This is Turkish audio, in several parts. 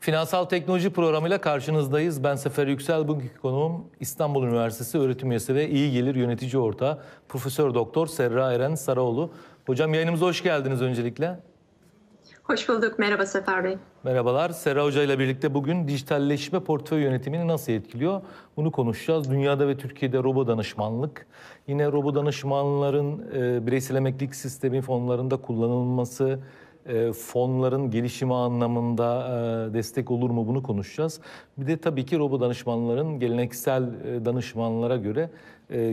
Finansal Teknoloji programıyla karşınızdayız. Ben Sefer Yüksel. Bugünkü konuğum İstanbul Üniversitesi öğretim üyesi ve iyi gelir yönetici ortağı Profesör Doktor Serra Eren Saraoğlu. Hocam yayınımıza hoş geldiniz öncelikle. Hoş bulduk. Merhaba Sefer Bey. Merhabalar. Serra Hoca ile birlikte bugün dijitalleşme portföy yönetimini nasıl etkiliyor? Bunu konuşacağız. Dünyada ve Türkiye'de robo danışmanlık, yine robo danışmanların e, bireysel emeklilik sistemi fonlarında kullanılması, e, fonların gelişimi anlamında e, destek olur mu bunu konuşacağız. Bir de tabii ki robo danışmanların geleneksel e, danışmanlara göre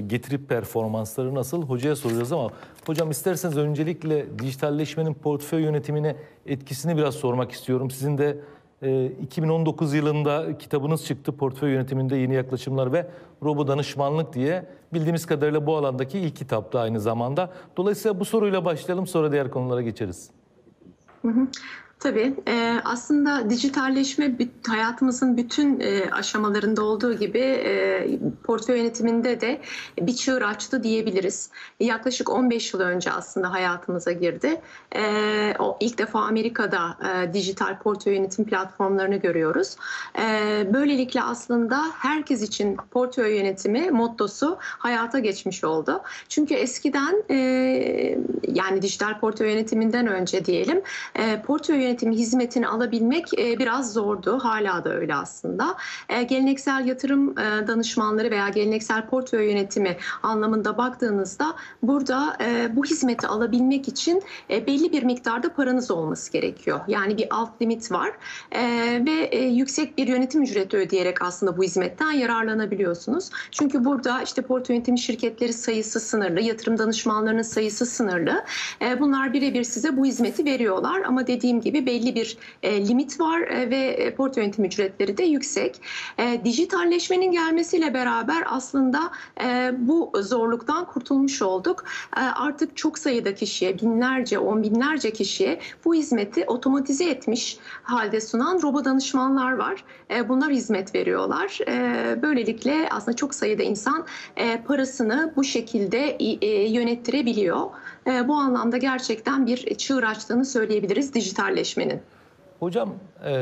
getirip performansları nasıl hocaya soracağız ama hocam isterseniz öncelikle dijitalleşmenin portföy yönetimine etkisini biraz sormak istiyorum. Sizin de 2019 yılında kitabınız çıktı portföy yönetiminde yeni yaklaşımlar ve robo danışmanlık diye bildiğimiz kadarıyla bu alandaki ilk kitapta aynı zamanda. Dolayısıyla bu soruyla başlayalım sonra diğer konulara geçeriz. Mm-hmm. Tabii e, aslında dijitalleşme hayatımızın bütün e, aşamalarında olduğu gibi e, portföy yönetiminde de bir çığır açtı diyebiliriz. Yaklaşık 15 yıl önce aslında hayatımıza girdi. O ilk defa Amerika'da dijital portföy yönetim platformlarını görüyoruz. Böylelikle aslında herkes için portföy yönetimi mottosu hayata geçmiş oldu. Çünkü eskiden yani dijital portföy yönetiminden önce diyelim portföy yönetimi hizmetini alabilmek e, biraz zordu. Hala da öyle aslında. E, geleneksel yatırım e, danışmanları veya geleneksel portföy yönetimi anlamında baktığınızda burada bu hizmeti alabilmek için belli bir miktarda paranız olması gerekiyor. Yani bir alt limit var ve yüksek bir yönetim ücreti ödeyerek aslında bu hizmetten yararlanabiliyorsunuz. Çünkü burada işte portföy yönetimi şirketleri sayısı sınırlı, yatırım danışmanlarının sayısı sınırlı. Bunlar birebir size bu hizmeti veriyorlar ama dediğim gibi gibi belli bir e, limit var e, ve e, portföy yönetim ücretleri de yüksek. E, dijitalleşmenin gelmesiyle beraber aslında e, bu zorluktan kurtulmuş olduk. E, artık çok sayıda kişiye, binlerce, on binlerce kişiye bu hizmeti otomatize etmiş halde sunan robot danışmanlar var. E, bunlar hizmet veriyorlar. E, böylelikle aslında çok sayıda insan e, parasını bu şekilde e, yönettirebiliyor. E, bu anlamda gerçekten bir çığır açtığını söyleyebiliriz dijitalleşmenin. Hocam, e,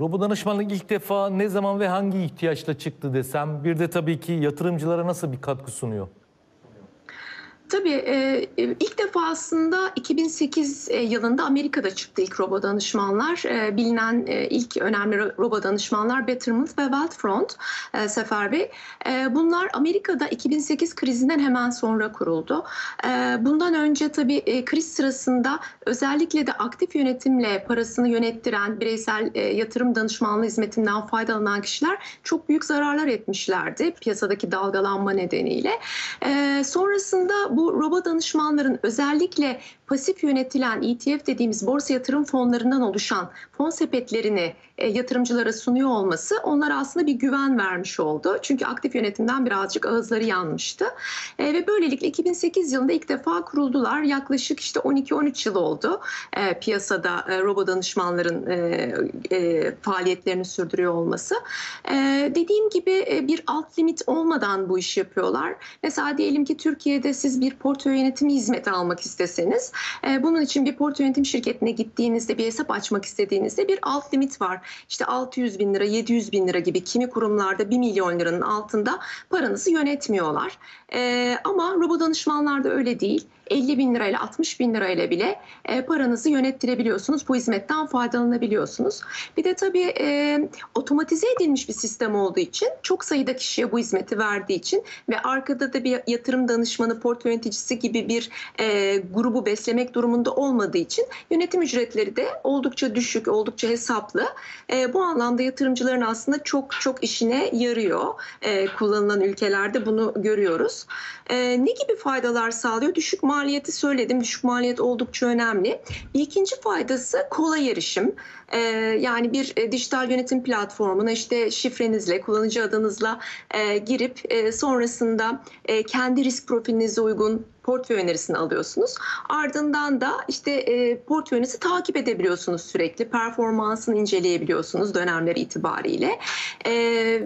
robot danışmanlık ilk defa ne zaman ve hangi ihtiyaçla çıktı desem, bir de tabii ki yatırımcılara nasıl bir katkı sunuyor? Tabii e, ilk defa aslında 2008 e, yılında Amerika'da çıktı ilk robot danışmanlar. E, bilinen ilk önemli robot danışmanlar Betterment ve Wealthfront Sefer Bey. Bunlar Amerika'da 2008 krizinden hemen sonra kuruldu. Bundan önce tabii kriz sırasında özellikle de aktif yönetimle parasını yönettiren bireysel yatırım danışmanlığı hizmetinden faydalanan kişiler çok büyük zararlar etmişlerdi piyasadaki dalgalanma nedeniyle. Sonrasında bu robot danışmanların özellikle pasif yönetilen ETF dediğimiz borsa yatırım fonlarından oluşan fon sepetlerini e, yatırımcılara sunuyor olması onlara aslında bir güven vermiş oldu. Çünkü aktif yönetimden birazcık ağızları yanmıştı. E, ve böylelikle 2008 yılında ilk defa kuruldular. Yaklaşık işte 12-13 yıl oldu e, piyasada robot danışmanların faaliyetlerini sürdürüyor olması. Dediğim gibi bir alt limit olmadan bu işi yapıyorlar. Mesela diyelim ki Türkiye'de siz bir portföy yönetimi hizmeti almak isteseniz e, bunun için bir portföy yönetim şirketine gittiğinizde bir hesap açmak istediğinizde bir alt limit var. İşte 600 bin lira, 700 bin lira gibi kimi kurumlarda 1 milyon liranın altında paranızı yönetmiyorlar. E, ama robot danışmanlarda öyle değil. 50 bin lirayla 60 bin lirayla bile e, paranızı yönettirebiliyorsunuz. Bu hizmetten faydalanabiliyorsunuz. Bir de tabii e, otomatize edilmiş bir sistem olduğu için çok sayıda kişiye bu hizmeti verdiği için ve arkada da bir yatırım danışmanı, portföy yöneticisi gibi bir e, grubu beslemek durumunda olmadığı için yönetim ücretleri de oldukça düşük, oldukça hesaplı. E, bu anlamda yatırımcıların aslında çok çok işine yarıyor. E, kullanılan ülkelerde bunu görüyoruz. E, ne gibi faydalar sağlıyor? Düşük maliyeti söyledim. Düşük maliyet oldukça önemli. Bir ikinci faydası kolay erişim. Ee, yani bir e, dijital yönetim platformuna işte şifrenizle, kullanıcı adınızla e, girip e, sonrasında e, kendi risk profilinize uygun portföy önerisini alıyorsunuz. Ardından da işte e, portföyünüzü takip edebiliyorsunuz sürekli. Performansını inceleyebiliyorsunuz dönemleri itibariyle. E,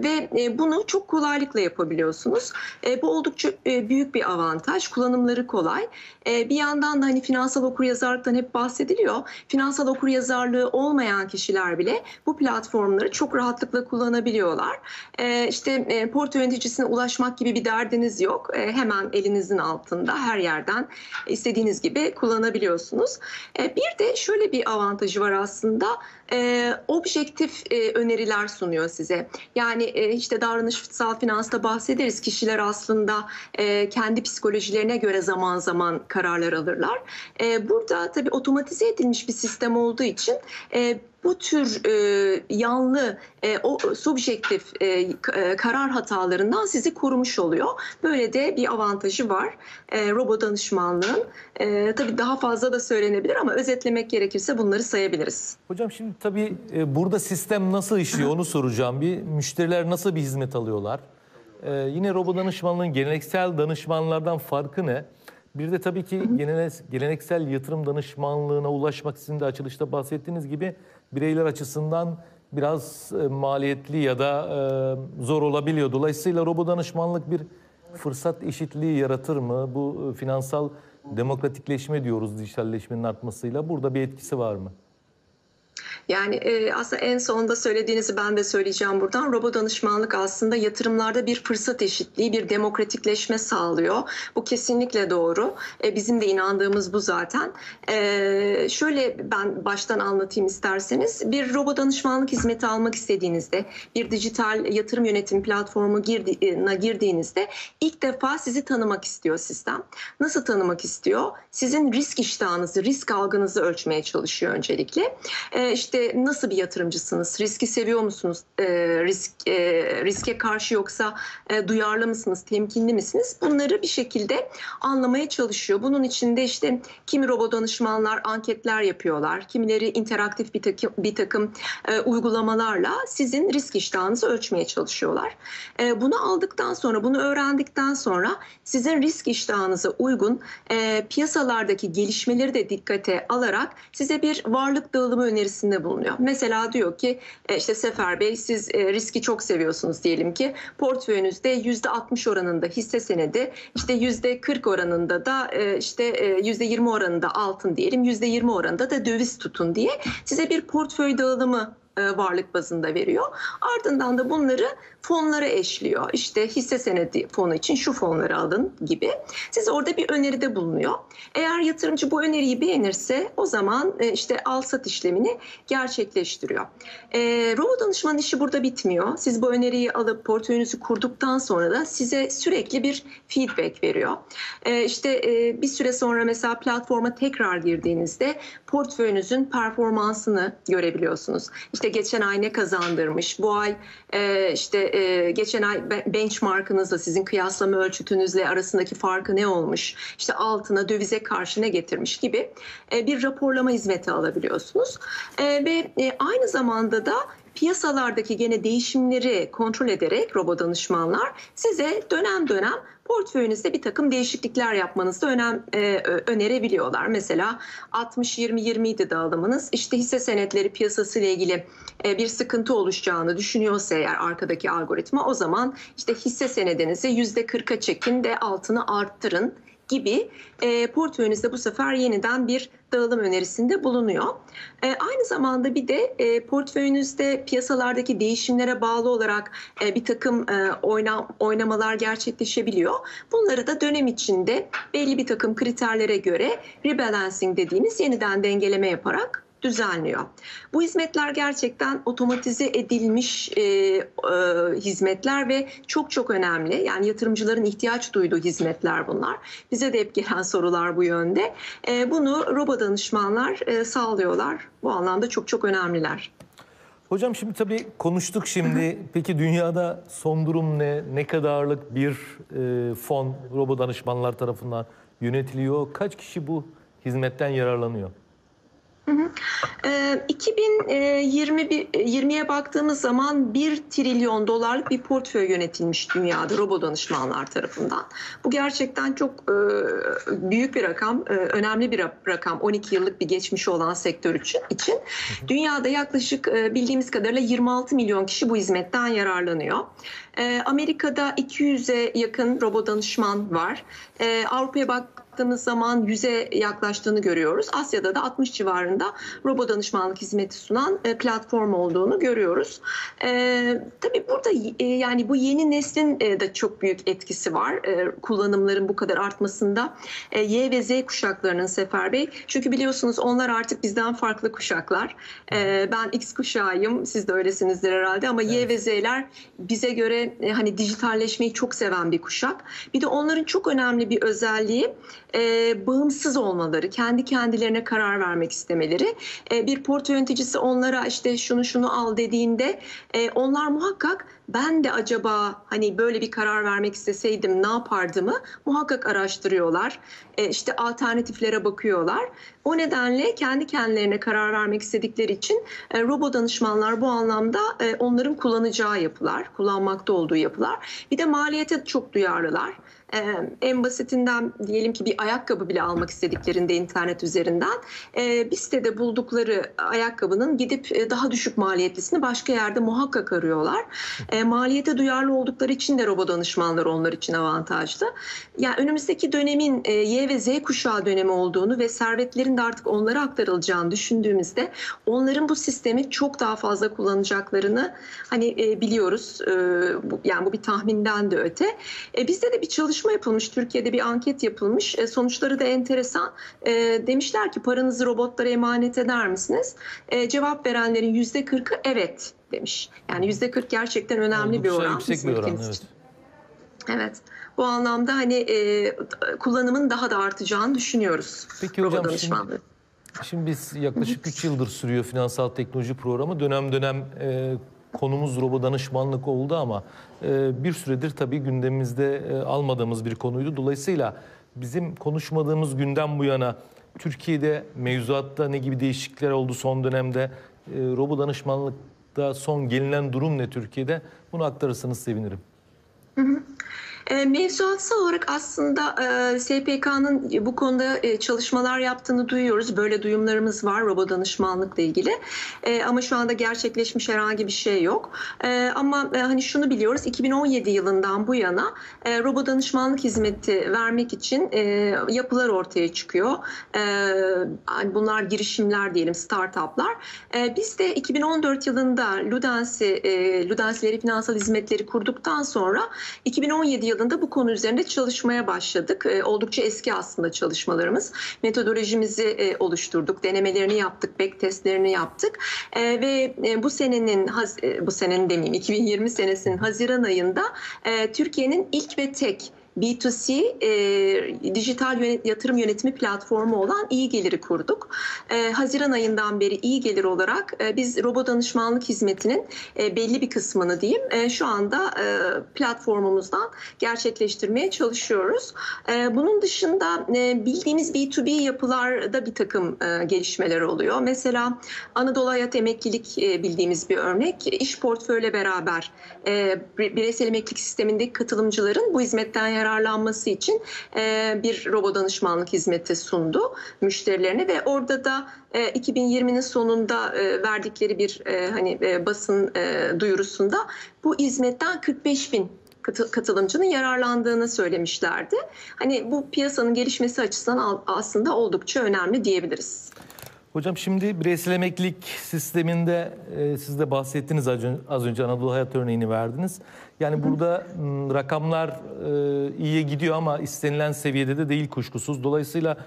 ve e, bunu çok kolaylıkla yapabiliyorsunuz. E, bu oldukça e, büyük bir avantaj. Kullanımları kolay. E, bir yandan da hani finansal okuryazarlıktan hep bahsediliyor. Finansal okuryazarlığı olmayan olmayan kişiler bile bu platformları çok rahatlıkla kullanabiliyorlar. E, işte e, portföy yöneticisine ulaşmak gibi bir derdiniz yok. E, hemen elinizin altında her yerden istediğiniz gibi kullanabiliyorsunuz. E, bir de şöyle bir avantajı var aslında. E, objektif e, öneriler sunuyor size. Yani e, işte davranışsal finansta bahsederiz. Kişiler aslında e, kendi psikolojilerine göre zaman zaman kararlar alırlar. E, burada tabii otomatize edilmiş bir sistem olduğu için e, bu tür e, yanlı, e, o subjektif e, e, karar hatalarından sizi korumuş oluyor. Böyle de bir avantajı var e, robo danışmanlığın. E, tabii daha fazla da söylenebilir ama özetlemek gerekirse bunları sayabiliriz. Hocam şimdi tabii e, burada sistem nasıl işliyor onu soracağım. Bir müşteriler nasıl bir hizmet alıyorlar? E, yine robo danışmanlığın geleneksel danışmanlardan farkı ne? Bir de tabii ki geleneksel yatırım danışmanlığına ulaşmak sizin de açılışta bahsettiğiniz gibi bireyler açısından biraz e, maliyetli ya da e, zor olabiliyor. Dolayısıyla robo danışmanlık bir fırsat eşitliği yaratır mı? Bu e, finansal demokratikleşme diyoruz dijitalleşmenin artmasıyla. Burada bir etkisi var mı? Yani e, aslında en sonunda söylediğinizi ben de söyleyeceğim buradan. Robo danışmanlık aslında yatırımlarda bir fırsat eşitliği, bir demokratikleşme sağlıyor. Bu kesinlikle doğru. E, bizim de inandığımız bu zaten. E, şöyle ben baştan anlatayım isterseniz. Bir robo danışmanlık hizmeti almak istediğinizde, bir dijital yatırım yönetim platformu girdiğine girdiğinizde ilk defa sizi tanımak istiyor sistem. Nasıl tanımak istiyor? Sizin risk iştahınızı, risk algınızı ölçmeye çalışıyor öncelikle. E, işte işte nasıl bir yatırımcısınız? Riski seviyor musunuz? E, risk e, riske karşı yoksa e, duyarlı mısınız? Temkinli misiniz? Bunları bir şekilde anlamaya çalışıyor. Bunun içinde işte kimi robot danışmanlar anketler yapıyorlar. Kimileri interaktif bir takım bir takım e, uygulamalarla sizin risk iştahınızı ölçmeye çalışıyorlar. E, bunu aldıktan sonra, bunu öğrendikten sonra sizin risk iştahınıza uygun e, piyasalardaki gelişmeleri de dikkate alarak size bir varlık dağılımı önerisinde bulunuyor. Mesela diyor ki e, işte Sefer Bey siz e, riski çok seviyorsunuz diyelim ki portföyünüzde %60 oranında hisse senedi işte %40 oranında da e, işte %20 oranında altın diyelim %20 oranında da döviz tutun diye size bir portföy dağılımı varlık bazında veriyor. Ardından da bunları fonlara eşliyor. İşte hisse senedi fonu için şu fonları alın gibi. Siz orada bir öneride bulunuyor. Eğer yatırımcı bu öneriyi beğenirse o zaman e, işte al sat işlemini gerçekleştiriyor. E, robo danışman işi burada bitmiyor. Siz bu öneriyi alıp portföyünüzü kurduktan sonra da size sürekli bir feedback veriyor. E, işte e, bir süre sonra mesela platforma tekrar girdiğinizde portföyünüzün performansını görebiliyorsunuz. İşte geçen ay ne kazandırmış, bu ay e, işte e, geçen ay benchmarkınızla sizin kıyaslama ölçütünüzle arasındaki farkı ne olmuş? İşte altına dövize karşı ne getirmiş gibi e, bir raporlama hizmeti alabiliyorsunuz. E, ve e, aynı zamanda da piyasalardaki gene değişimleri kontrol ederek robot danışmanlar size dönem dönem portföyünüzde bir takım değişiklikler yapmanızda önem e, önerebiliyorlar. Mesela 60-20-20 idi dağılımınız. İşte hisse senetleri piyasası ile ilgili e, bir sıkıntı oluşacağını düşünüyorsa eğer arkadaki algoritma o zaman işte hisse senedinizi %40'a çekin de altını arttırın gibi e, portföyünüzde bu sefer yeniden bir dağılım önerisinde bulunuyor. E, aynı zamanda bir de e, portföyünüzde piyasalardaki değişimlere bağlı olarak e, bir takım e, oyna, oynamalar gerçekleşebiliyor. Bunları da dönem içinde belli bir takım kriterlere göre rebalancing dediğimiz yeniden dengeleme yaparak düzenliyor. Bu hizmetler gerçekten otomatize edilmiş e, e, hizmetler ve çok çok önemli. Yani yatırımcıların ihtiyaç duyduğu hizmetler bunlar. Bize de hep gelen sorular bu yönde. E, bunu robo danışmanlar e, sağlıyorlar. Bu anlamda çok çok önemliler. Hocam şimdi tabii konuştuk şimdi. Peki dünyada son durum ne? Ne kadarlık bir e, fon robo danışmanlar tarafından yönetiliyor? Kaç kişi bu hizmetten yararlanıyor? Hı hı. 2020'ye baktığımız zaman 1 trilyon dolarlık bir portföy yönetilmiş dünyada robo danışmanlar tarafından. Bu gerçekten çok e, büyük bir rakam, e, önemli bir rakam. 12 yıllık bir geçmişi olan sektör için. için. Dünyada yaklaşık e, bildiğimiz kadarıyla 26 milyon kişi bu hizmetten yararlanıyor. Amerika'da 200'e yakın robo danışman var. Avrupa'ya bak baktığımız zaman 100'e yaklaştığını görüyoruz. Asya'da da 60 civarında robo danışmanlık hizmeti sunan e, platform olduğunu görüyoruz. E, tabii burada e, yani bu yeni neslin de çok büyük etkisi var. E, kullanımların bu kadar artmasında e, Y ve Z kuşaklarının Sefer Bey. Çünkü biliyorsunuz onlar artık bizden farklı kuşaklar. Ben X kuşağıyım. Siz de öylesinizdir herhalde ama Y ve Z'ler bize göre hani dijitalleşmeyi çok seven bir kuşak. Bir de onların çok önemli bir özelliği e, bağımsız olmaları, kendi kendilerine karar vermek istemeleri. E, bir portföy yöneticisi onlara işte şunu şunu al dediğinde e, onlar muhakkak ben de acaba hani böyle bir karar vermek isteseydim ne yapardımı muhakkak araştırıyorlar. E, işte alternatiflere bakıyorlar. O nedenle kendi kendilerine karar vermek istedikleri için e, robo danışmanlar bu anlamda e, onların kullanacağı yapılar, kullanmakta olduğu yapılar. Bir de maliyete çok duyarlılar. Ee, en basitinden diyelim ki bir ayakkabı bile almak istediklerinde internet üzerinden e, bir sitede buldukları ayakkabının gidip e, daha düşük maliyetlisini başka yerde muhakkak arıyorlar. E, maliyete duyarlı oldukları için de robo danışmanlar onlar için avantajlı. Yani önümüzdeki dönemin e, Y ve Z kuşağı dönemi olduğunu ve servetlerin de artık onlara aktarılacağını düşündüğümüzde onların bu sistemi çok daha fazla kullanacaklarını hani e, biliyoruz. E, bu, yani bu bir tahminden de öte. E, bizde de bir çalışma yapılmış. Türkiye'de bir anket yapılmış. E, sonuçları da enteresan. E, demişler ki paranızı robotlara emanet eder misiniz? E, cevap verenlerin yüzde kırkı evet demiş. Yani yüzde kırk gerçekten önemli Oldukça bir oran. yüksek bir oran, evet. Evet. Bu anlamda hani e, kullanımın daha da artacağını düşünüyoruz. Peki hocam, danışmanlığı. Şimdi biz yaklaşık 3 yıldır sürüyor finansal teknoloji programı. Dönem dönem e, konumuz robo danışmanlık oldu ama e, bir süredir tabii gündemimizde e, almadığımız bir konuydu. Dolayısıyla bizim konuşmadığımız günden bu yana Türkiye'de mevzuatta ne gibi değişiklikler oldu son dönemde? E, robo danışmanlıkta son gelinen durum ne Türkiye'de? Bunu aktarırsanız sevinirim. E, mevzuatsal olarak aslında e, SPK'nın bu konuda e, çalışmalar yaptığını duyuyoruz. Böyle duyumlarımız var robo danışmanlıkla ilgili. E, ama şu anda gerçekleşmiş herhangi bir şey yok. Ama hani şunu biliyoruz 2017 yılından bu yana robo danışmanlık hizmeti vermek için yapılar ortaya çıkıyor. Bunlar girişimler diyelim, startuplar. Biz de 2014 yılında Ludensi, Ludensileri finansal hizmetleri kurduktan sonra 2017 yılında bu konu üzerinde çalışmaya başladık. E, oldukça eski aslında çalışmalarımız. Metodolojimizi e, oluşturduk, denemelerini yaptık, back testlerini yaptık E, ve e, bu senenin e, bu senenin demeyeyim 2020 senesinin Haziran ayında Türkiye'nin ilk ve tek B2C e, dijital yönet- yatırım yönetimi platformu olan İyi Gelir'i kurduk. E, Haziran ayından beri İyi Gelir olarak e, biz robot danışmanlık hizmetinin e, belli bir kısmını diyeyim e, şu anda e, platformumuzdan gerçekleştirmeye çalışıyoruz. E, bunun dışında e, bildiğimiz B2B yapılarda bir takım e, gelişmeler oluyor. Mesela Anadolu Hayat Emeklilik e, bildiğimiz bir örnek. İş portföyle beraber e, bireysel emeklilik sistemindeki katılımcıların bu hizmetten yararlanması için e, bir robo danışmanlık hizmeti sundu müşterilerine ve orada da e, 2020'nin sonunda e, verdikleri bir e, hani e, basın e, duyurusunda bu hizmetten 45 bin katı- katılımcının yararlandığını söylemişlerdi. Hani bu piyasanın gelişmesi açısından aslında oldukça önemli diyebiliriz. Hocam şimdi bireysel emeklilik sisteminde e, siz de bahsettiniz az önce, az önce Anadolu Hayat örneğini verdiniz. Yani burada m, rakamlar e, iyiye gidiyor ama istenilen seviyede de değil kuşkusuz. Dolayısıyla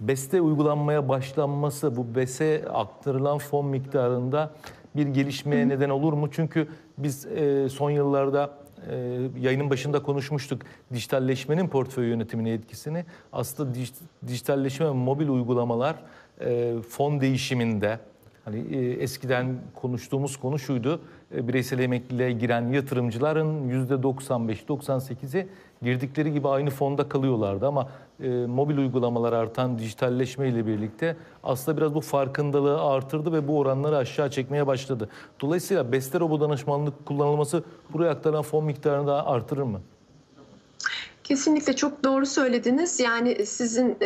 BES'te uygulanmaya başlanması bu BES'e aktarılan fon miktarında bir gelişmeye neden olur mu? Çünkü biz e, son yıllarda e, yayının başında konuşmuştuk dijitalleşmenin portföy yönetimine etkisini. Aslında dij- dijitalleşme ve mobil uygulamalar e, fon değişiminde hani e, eskiden konuştuğumuz konu şuydu. E, bireysel emekliliğe giren yatırımcıların %95-98'i girdikleri gibi aynı fonda kalıyorlardı ama e, mobil uygulamalar artan dijitalleşme ile birlikte aslında biraz bu farkındalığı artırdı ve bu oranları aşağı çekmeye başladı. Dolayısıyla Beste Robo danışmanlık kullanılması buraya aktaran fon miktarını daha artırır mı? Kesinlikle çok doğru söylediniz. Yani sizin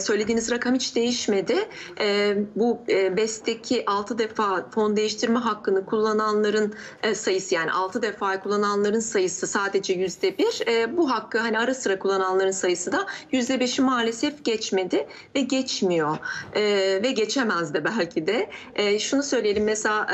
söylediğiniz rakam hiç değişmedi. Bu BES'teki 6 defa fon değiştirme hakkını kullananların sayısı yani 6 defa kullananların sayısı sadece yüzde bir. E, bu hakkı hani ara sıra kullananların sayısı da yüzde beşi maalesef geçmedi ve geçmiyor ve geçemez de belki de. Şunu söyleyelim mesela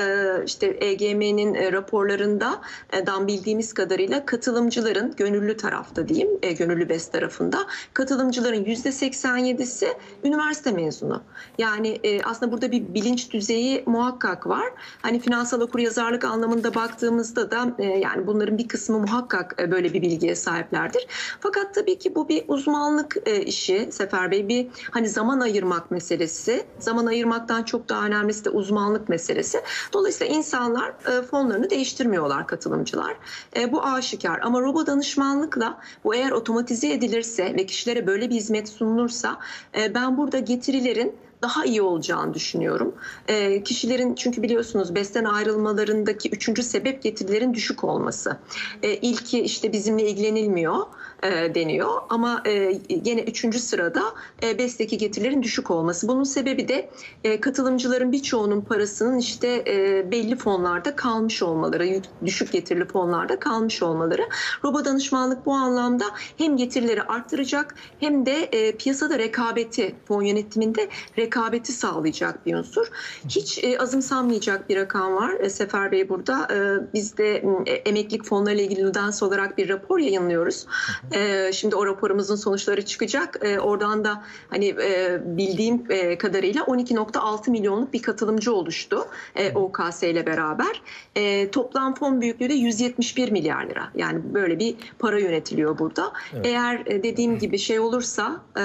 işte EGM'nin e, raporlarında e, dan bildiğimiz kadarıyla katılımcıların gönüllü tarafta diyeyim, e, gönüllü BES tarafında katılımcıların yüzde 87'si üniversite mezunu. Yani e, aslında burada bir bilinç düzeyi muhakkak var. Hani finansal okuryazarlık anlamında baktığımızda da e, yani bunların bir kısmı muhakkak e, böyle bir bilgiye sahiplerdir. Fakat tabii ki bu bir uzmanlık e, işi Sefer Bey. Bir hani zaman ayırmak meselesi. Zaman ayırmaktan çok daha önemlisi de uzmanlık meselesi. Dolayısıyla insanlar e, fonlarını değiştirmiyorlar katılımcılar. E, bu aşikar ama robo danışmanlıkla bu eğer otomatize edilirse ve kişilere böyle bir hizmet sunulursa e, ben burada getirilerin daha iyi olacağını düşünüyorum. E, kişilerin çünkü biliyorsunuz besten ayrılmalarındaki üçüncü sebep getirilerin düşük olması. E, ilki işte bizimle ilgilenilmiyor e, deniyor ama e, gene üçüncü sırada e, BES'teki getirilerin düşük olması. Bunun sebebi de e, katılımcıların birçoğunun parasının işte e, belli fonlarda kalmış olmaları, düşük getirili fonlarda kalmış olmaları. Robo danışmanlık bu anlamda hem getirileri arttıracak hem de piyasada rekabeti, fon yönetiminde rekabeti sağlayacak bir unsur. Hiç e, azımsanmayacak bir rakam var. Sefer Bey burada. Biz de e, emeklilik fonlarıyla ilgili Ludens olarak bir rapor yayınlıyoruz. E, şimdi o raporumuzun sonuçları çıkacak. E, oradan da hani e, bildiğim e, kadarıyla 12.6 milyonluk bir katılımcı oluştu e, OKS ile beraber. E, toplam fon büyüklüğü de 171 milyar lira. Yani böyle bir para yönetiliyor burada. Evet. Eğer e, dediğim gibi şey olursa, e,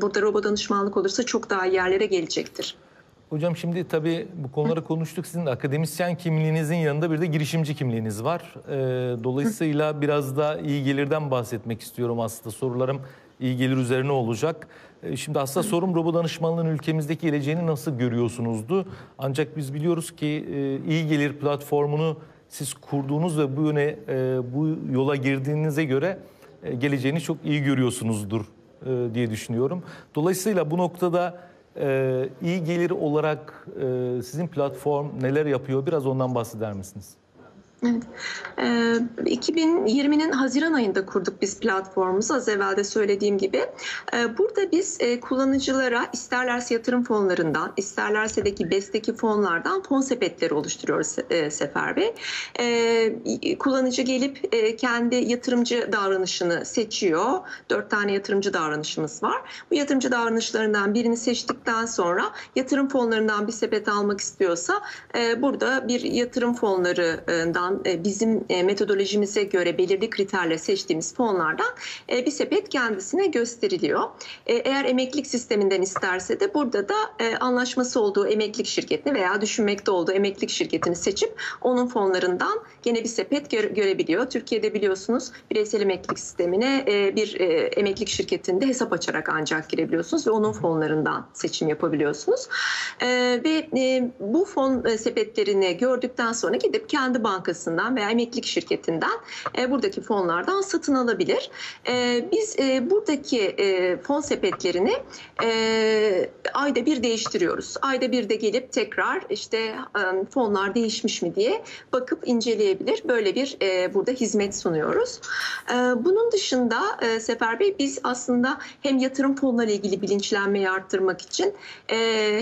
burada robo danışmanlık olursa çok daha yerlere gelecektir. Hocam şimdi tabii bu konuları konuştuk. Sizin akademisyen kimliğinizin yanında bir de girişimci kimliğiniz var. Ee, dolayısıyla biraz da iyi gelirden bahsetmek istiyorum aslında. Sorularım iyi gelir üzerine olacak. Ee, Şimdi aslında sorum robo danışmanlığın ülkemizdeki geleceğini nasıl görüyorsunuzdu? Ancak biz biliyoruz ki e, iyi gelir platformunu siz kurduğunuz ve bu yöne e, bu yola girdiğinize göre e, geleceğini çok iyi görüyorsunuzdur e, diye düşünüyorum. Dolayısıyla bu noktada iyi gelir olarak e, sizin platform neler yapıyor? Biraz ondan bahseder misiniz? Evet. Ee, 2020'nin Haziran ayında kurduk biz platformumuzu az evvel de söylediğim gibi. Ee, burada biz e, kullanıcılara isterlerse yatırım fonlarından, isterlerse de ki BES'teki fonlardan fon sepetleri oluşturuyoruz e, Sefer Bey. Ee, kullanıcı gelip e, kendi yatırımcı davranışını seçiyor. Dört tane yatırımcı davranışımız var. Bu yatırımcı davranışlarından birini seçtikten sonra yatırım fonlarından bir sepet almak istiyorsa e, burada bir yatırım fonlarından e, bizim e, metodolojimize göre belirli kriterle seçtiğimiz fonlardan e, bir sepet kendisine gösteriliyor. Eğer emeklilik sisteminden isterse de burada da anlaşması olduğu emeklilik şirketini veya düşünmekte olduğu emeklilik şirketini seçip onun fonlarından gene bir sepet gö- görebiliyor. Türkiye'de biliyorsunuz bireysel emeklilik sistemine bir emeklilik şirketinde hesap açarak ancak girebiliyorsunuz ve onun fonlarından seçim yapabiliyorsunuz. Ve bu fon sepetlerini gördükten sonra gidip kendi bankasından veya emeklilik şirketinden e, buradaki fonlardan satın alabilir. E, biz e, buradaki e, fon sepetlerini e, ayda bir değiştiriyoruz. Ayda bir de gelip tekrar işte e, fonlar değişmiş mi diye bakıp inceleyebilir. Böyle bir e, burada hizmet sunuyoruz. E, bunun dışında e, Sefer Bey biz aslında hem yatırım fonları ilgili bilinçlenmeyi arttırmak için e,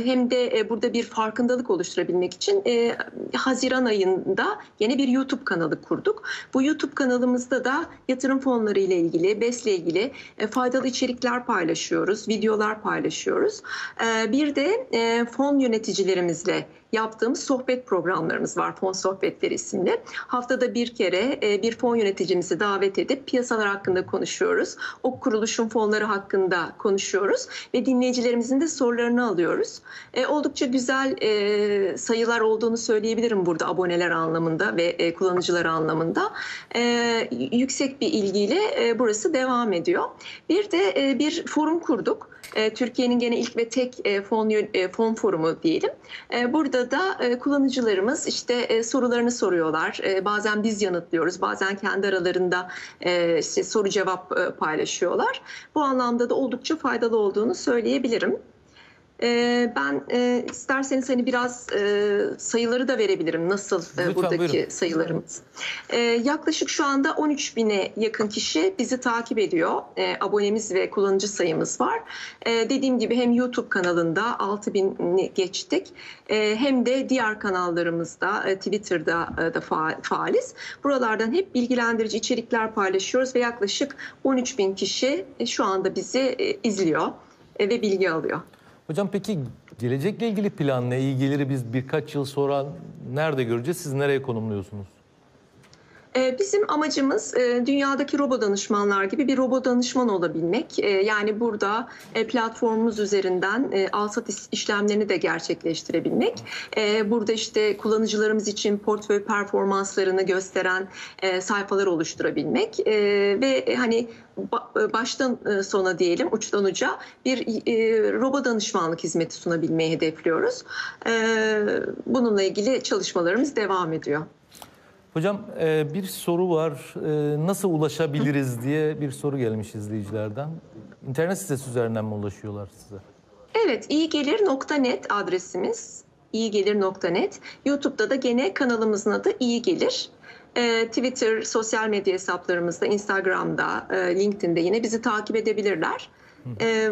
hem de e, burada bir farkındalık oluşturabilmek için e, Haziran ayında yeni bir YouTube kanalı kurduk. Bu YouTube kanalımızda da yatırım fonları ile ilgili, BES'le ilgili e, faydalı içerikler paylaşıyoruz, videolar paylaşıyoruz. E, bir de e, fon yöneticilerimizle yaptığımız sohbet programlarımız var. Fon Sohbetleri isimli. Haftada bir kere e, bir fon yöneticimizi davet edip piyasalar hakkında konuşuyoruz. O kuruluşun fonları hakkında konuşuyoruz ve dinleyicilerimizin de sorularını alıyoruz. E, oldukça güzel e, sayılar olduğunu söyleyebilirim burada aboneler anlamında ve kullanıcılar anlamında. Yüksek bir ilgiyle burası devam ediyor. Bir de bir forum kurduk. E, Türkiye'nin gene ilk ve tek e, fon e, fon forumu diyelim. Burada da kullanıcılarımız işte sorularını soruyorlar. Bazen biz yanıtlıyoruz, bazen kendi aralarında işte soru cevap paylaşıyorlar. Bu anlamda da oldukça faydalı olduğunu söyleyebilirim. E, Ben e, isterseniz hani biraz e, sayıları da verebilirim. Nasıl e, Lütfen, buradaki buyurun. sayılarımız. E, Yaklaşık şu anda 13 bine yakın kişi bizi takip ediyor. E, Abonemiz ve kullanıcı sayımız var. E, Dediğim gibi hem YouTube kanalında 6 bini geçtik. E, Hem de diğer kanallarımızda e, Twitter'da e, da fa- faaliz. Buralardan hep bilgilendirici içerikler paylaşıyoruz ve yaklaşık 13 bin kişi e, şu anda bizi e, izliyor e, ve bilgi alıyor. Hocam peki gelecekle ilgili plan ne? İyi geliri biz birkaç yıl sonra nerede göreceğiz? Siz nereye konumluyorsunuz? Ee, Bizim amacımız e, dünyadaki robo danışmanlar gibi bir robo danışman olabilmek. Ee, Yani burada e, platformumuz üzerinden e, al-sat işlemlerini de gerçekleştirebilmek. Ee, Burada işte kullanıcılarımız için portföy performanslarını gösteren sayfalar oluşturabilmek ve hani ba- baştan sona diyelim uçtan uca bir robo danışmanlık hizmeti sunabilmeyi hedefliyoruz. Bununla ilgili çalışmalarımız devam ediyor. Hocam e, bir soru var. E, Nasıl ulaşabiliriz diye bir soru gelmiş izleyicilerden. İnternet sitesi üzerinden mi ulaşıyorlar size? Evet, iyigelir.net adresimiz. iyigelir.net. YouTube'da da gene kanalımızın adı İyi Gelir. Ee, Twitter, sosyal medya hesaplarımızda, Instagram'da, e, LinkedIn'de yine bizi takip edebilirler. Ee,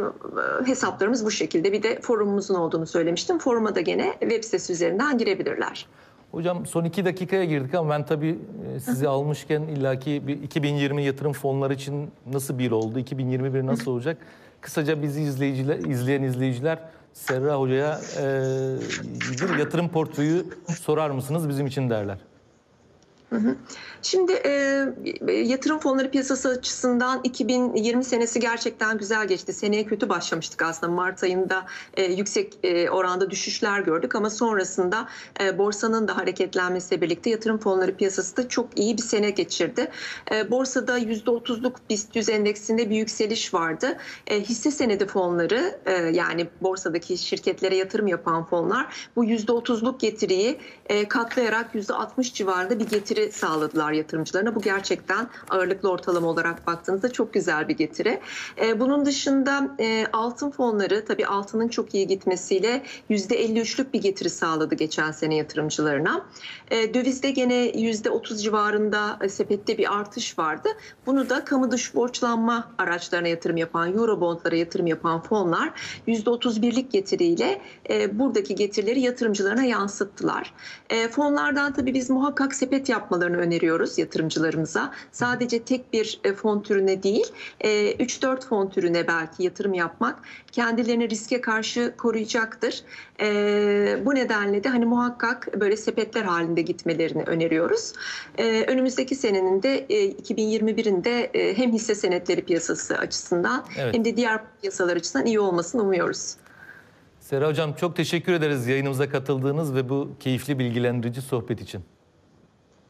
hesaplarımız bu şekilde. Bir de forumumuzun olduğunu söylemiştim. Foruma da gene web sitesi üzerinden girebilirler. Hocam son iki dakikaya girdik ama ben tabii e, sizi almışken illaki bir 2020 yatırım fonları için nasıl bir oldu, 2021 nasıl olacak? Kısaca bizi izleyiciler, izleyen izleyiciler Serra Hoca'ya e, bir yatırım portföyü sorar mısınız bizim için derler. Şimdi e, yatırım fonları piyasası açısından 2020 senesi gerçekten güzel geçti. Seneye kötü başlamıştık aslında. Mart ayında e, yüksek e, oranda düşüşler gördük ama sonrasında e, borsanın da hareketlenmesiyle birlikte yatırım fonları piyasası da çok iyi bir sene geçirdi. E, borsada %30'luk BIST 100 endeksinde bir yükseliş vardı. E, hisse senedi fonları e, yani borsadaki şirketlere yatırım yapan fonlar bu %30'luk getiriyi e, katlayarak %60 civarında bir getiri sağladılar yatırımcılarına. Bu gerçekten ağırlıklı ortalama olarak baktığınızda çok güzel bir getiri. E, bunun dışında e, altın fonları tabii altının çok iyi gitmesiyle %53'lük bir getiri sağladı geçen sene yatırımcılarına. E, dövizde gene %30 civarında sepette bir artış vardı. Bunu da kamu dış borçlanma araçlarına yatırım yapan, Eurobondlara yatırım yapan fonlar %31'lik getiriyle buradaki getirileri yatırımcılarına yansıttılar. Fonlardan tabii biz muhakkak sepet yapmalarını öneriyoruz yatırımcılarımıza. Sadece tek bir e, fon türüne değil, e, 3-4 fon türüne belki yatırım yapmak kendilerini riske karşı koruyacaktır. E, bu nedenle de hani muhakkak böyle sepetler halinde gitmelerini öneriyoruz. E, önümüzdeki senenin de e, 2021'inde e, hem hisse senetleri piyasası açısından Evet. hem de diğer piyasalar açısından iyi olmasını umuyoruz. Serra Hocam çok teşekkür ederiz yayınımıza katıldığınız ve bu keyifli bilgilendirici sohbet için.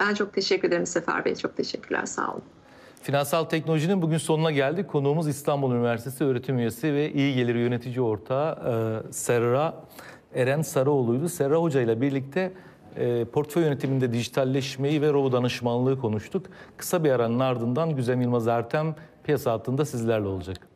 Ben çok teşekkür ederim Sefer Bey. Çok teşekkürler. Sağ olun. Finansal teknolojinin bugün sonuna geldik. Konuğumuz İstanbul Üniversitesi öğretim üyesi ve iyi gelir yönetici ortağı e, Serra Eren Sarıoğlu'ydu. Serra Hoca ile birlikte e, portföy yönetiminde dijitalleşmeyi ve robo danışmanlığı konuştuk. Kısa bir aranın ardından Güzem Yılmaz Ertem piyasa hattında sizlerle olacak.